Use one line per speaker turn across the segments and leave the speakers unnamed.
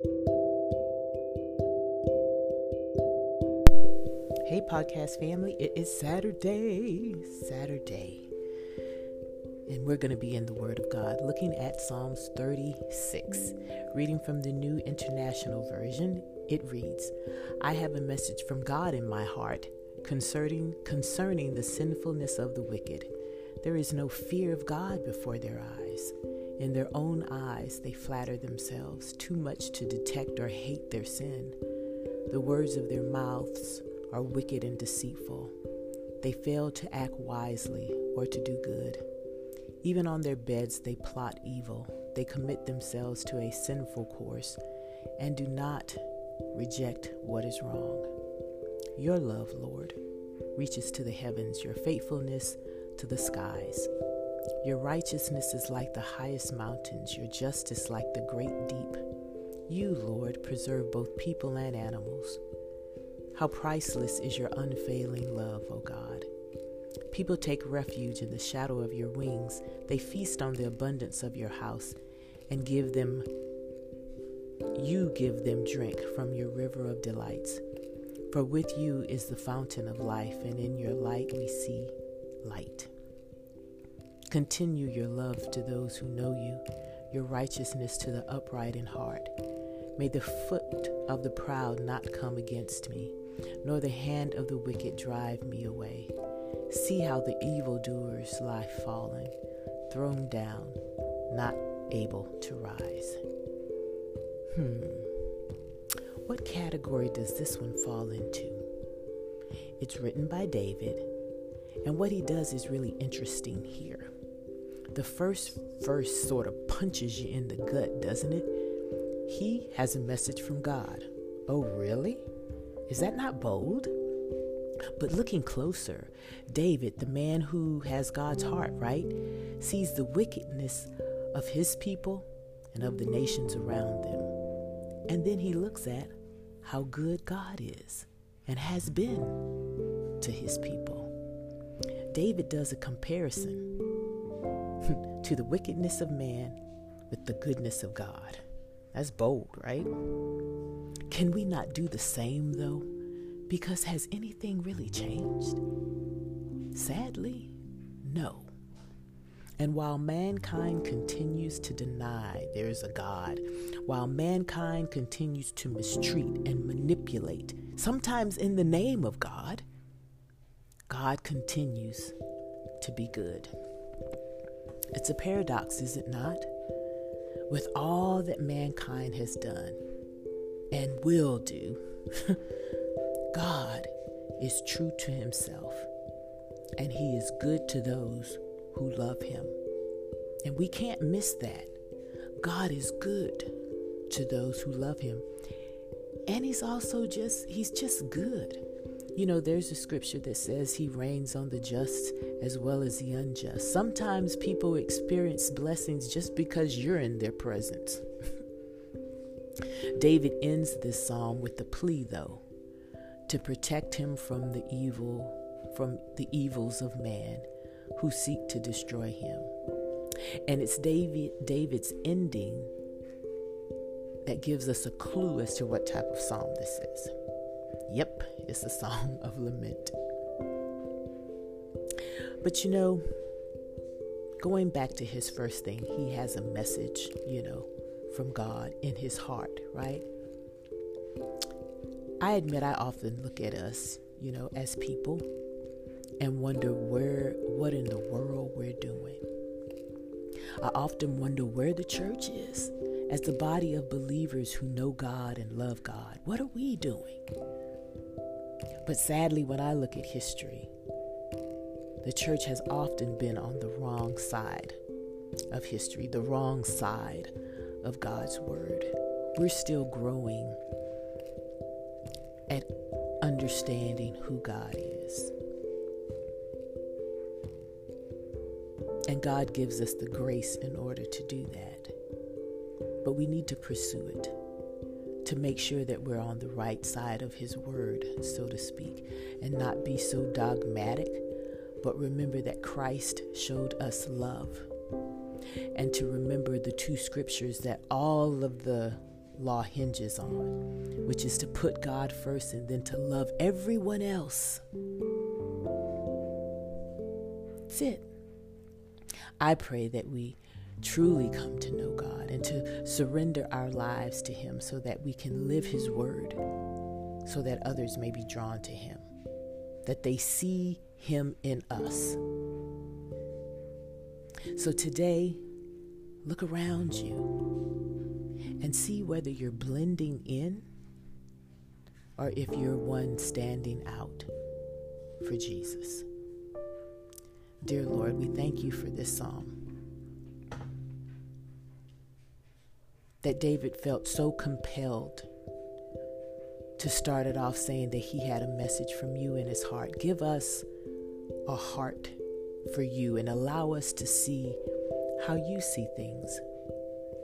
Hey, podcast family, it is Saturday. Saturday. And we're going to be in the Word of God looking at Psalms 36. Reading from the New International Version, it reads I have a message from God in my heart concerning, concerning the sinfulness of the wicked. There is no fear of God before their eyes. In their own eyes, they flatter themselves too much to detect or hate their sin. The words of their mouths are wicked and deceitful. They fail to act wisely or to do good. Even on their beds, they plot evil. They commit themselves to a sinful course and do not reject what is wrong. Your love, Lord, reaches to the heavens, your faithfulness to the skies. Your righteousness is like the highest mountains, your justice like the great deep. You, Lord, preserve both people and animals. How priceless is your unfailing love, O God. People take refuge in the shadow of your wings. They feast on the abundance of your house and give them you give them drink from your river of delights. For with you is the fountain of life, and in your light we see light. Continue your love to those who know you, your righteousness to the upright in heart. May the foot of the proud not come against me, nor the hand of the wicked drive me away. See how the evildoers lie fallen, thrown down, not able to rise. Hmm. What category does this one fall into? It's written by David, and what he does is really interesting here. The first verse sort of punches you in the gut, doesn't it? He has a message from God. Oh, really? Is that not bold? But looking closer, David, the man who has God's heart, right, sees the wickedness of his people and of the nations around them. And then he looks at how good God is and has been to his people. David does a comparison to the wickedness of man with the goodness of God. That's bold, right? Can we not do the same though? Because has anything really changed? Sadly, no. And while mankind continues to deny there is a God, while mankind continues to mistreat and manipulate, sometimes in the name of God, God continues to be good. It's a paradox, is it not? With all that mankind has done and will do, God is true to himself and he is good to those who love him. And we can't miss that. God is good to those who love him. And he's also just, he's just good. You know, there's a scripture that says he rains on the just as well as the unjust. Sometimes people experience blessings just because you're in their presence. David ends this psalm with the plea, though, to protect him from the evil, from the evils of man who seek to destroy him. And it's David, David's ending that gives us a clue as to what type of psalm this is. Yep, it's a song of lament. But you know, going back to his first thing, he has a message, you know, from God in his heart, right? I admit I often look at us, you know, as people and wonder where what in the world we're doing. I often wonder where the church is as the body of believers who know God and love God. What are we doing? But sadly, when I look at history, the church has often been on the wrong side of history, the wrong side of God's word. We're still growing at understanding who God is. And God gives us the grace in order to do that. But we need to pursue it to make sure that we're on the right side of His Word, so to speak, and not be so dogmatic, but remember that Christ showed us love. And to remember the two scriptures that all of the law hinges on, which is to put God first and then to love everyone else. That's it. I pray that we truly come to know God and to surrender our lives to Him so that we can live His word, so that others may be drawn to Him, that they see Him in us. So today, look around you and see whether you're blending in or if you're one standing out for Jesus. Dear Lord, we thank you for this psalm. That David felt so compelled to start it off saying that he had a message from you in his heart. Give us a heart for you and allow us to see how you see things.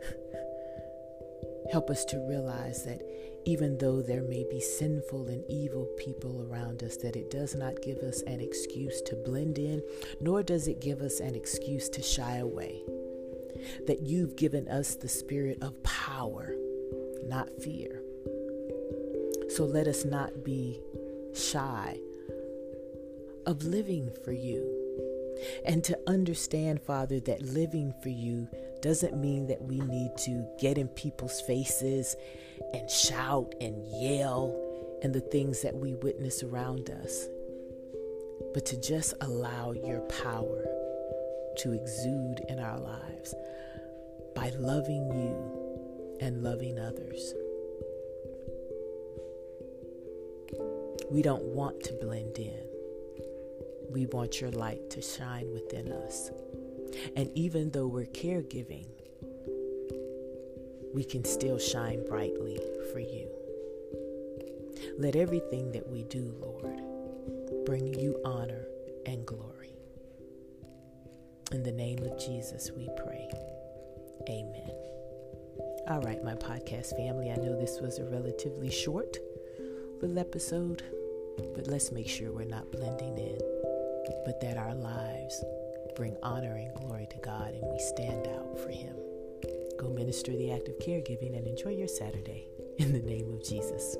Help us to realize that even though there may be sinful and evil people around us, that it does not give us an excuse to blend in, nor does it give us an excuse to shy away. That you've given us the spirit of power, not fear. So let us not be shy of living for you. And to understand, Father, that living for you doesn't mean that we need to get in people's faces and shout and yell and the things that we witness around us, but to just allow your power to exude in our lives by loving you and loving others. We don't want to blend in. We want your light to shine within us. And even though we're caregiving, we can still shine brightly for you. Let everything that we do, Lord, bring you honor and glory. In the name of Jesus, we pray. Amen. All right, my podcast family, I know this was a relatively short little episode, but let's make sure we're not blending in but that our lives bring honor and glory to God and we stand out for Him. Go minister the act of caregiving and enjoy your Saturday in the name of Jesus.